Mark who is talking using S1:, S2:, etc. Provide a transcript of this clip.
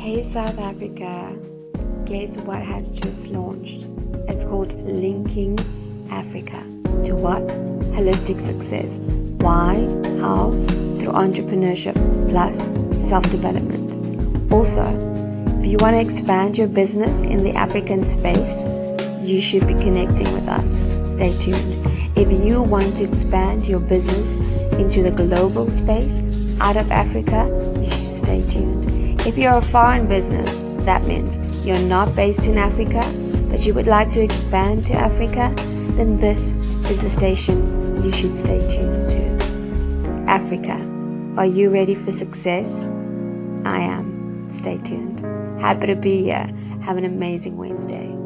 S1: Hey South Africa, guess what has just launched? It's called Linking Africa. To what? Holistic success. Why? How? Through entrepreneurship plus self development. Also, if you want to expand your business in the African space, you should be connecting with us. Stay tuned. If you want to expand your business into the global space out of Africa, you should stay tuned. If you're a foreign business, that means you're not based in Africa, but you would like to expand to Africa, then this is the station you should stay tuned to. Africa, are you ready for success? I am. Stay tuned. Happy to be here. Have an amazing Wednesday.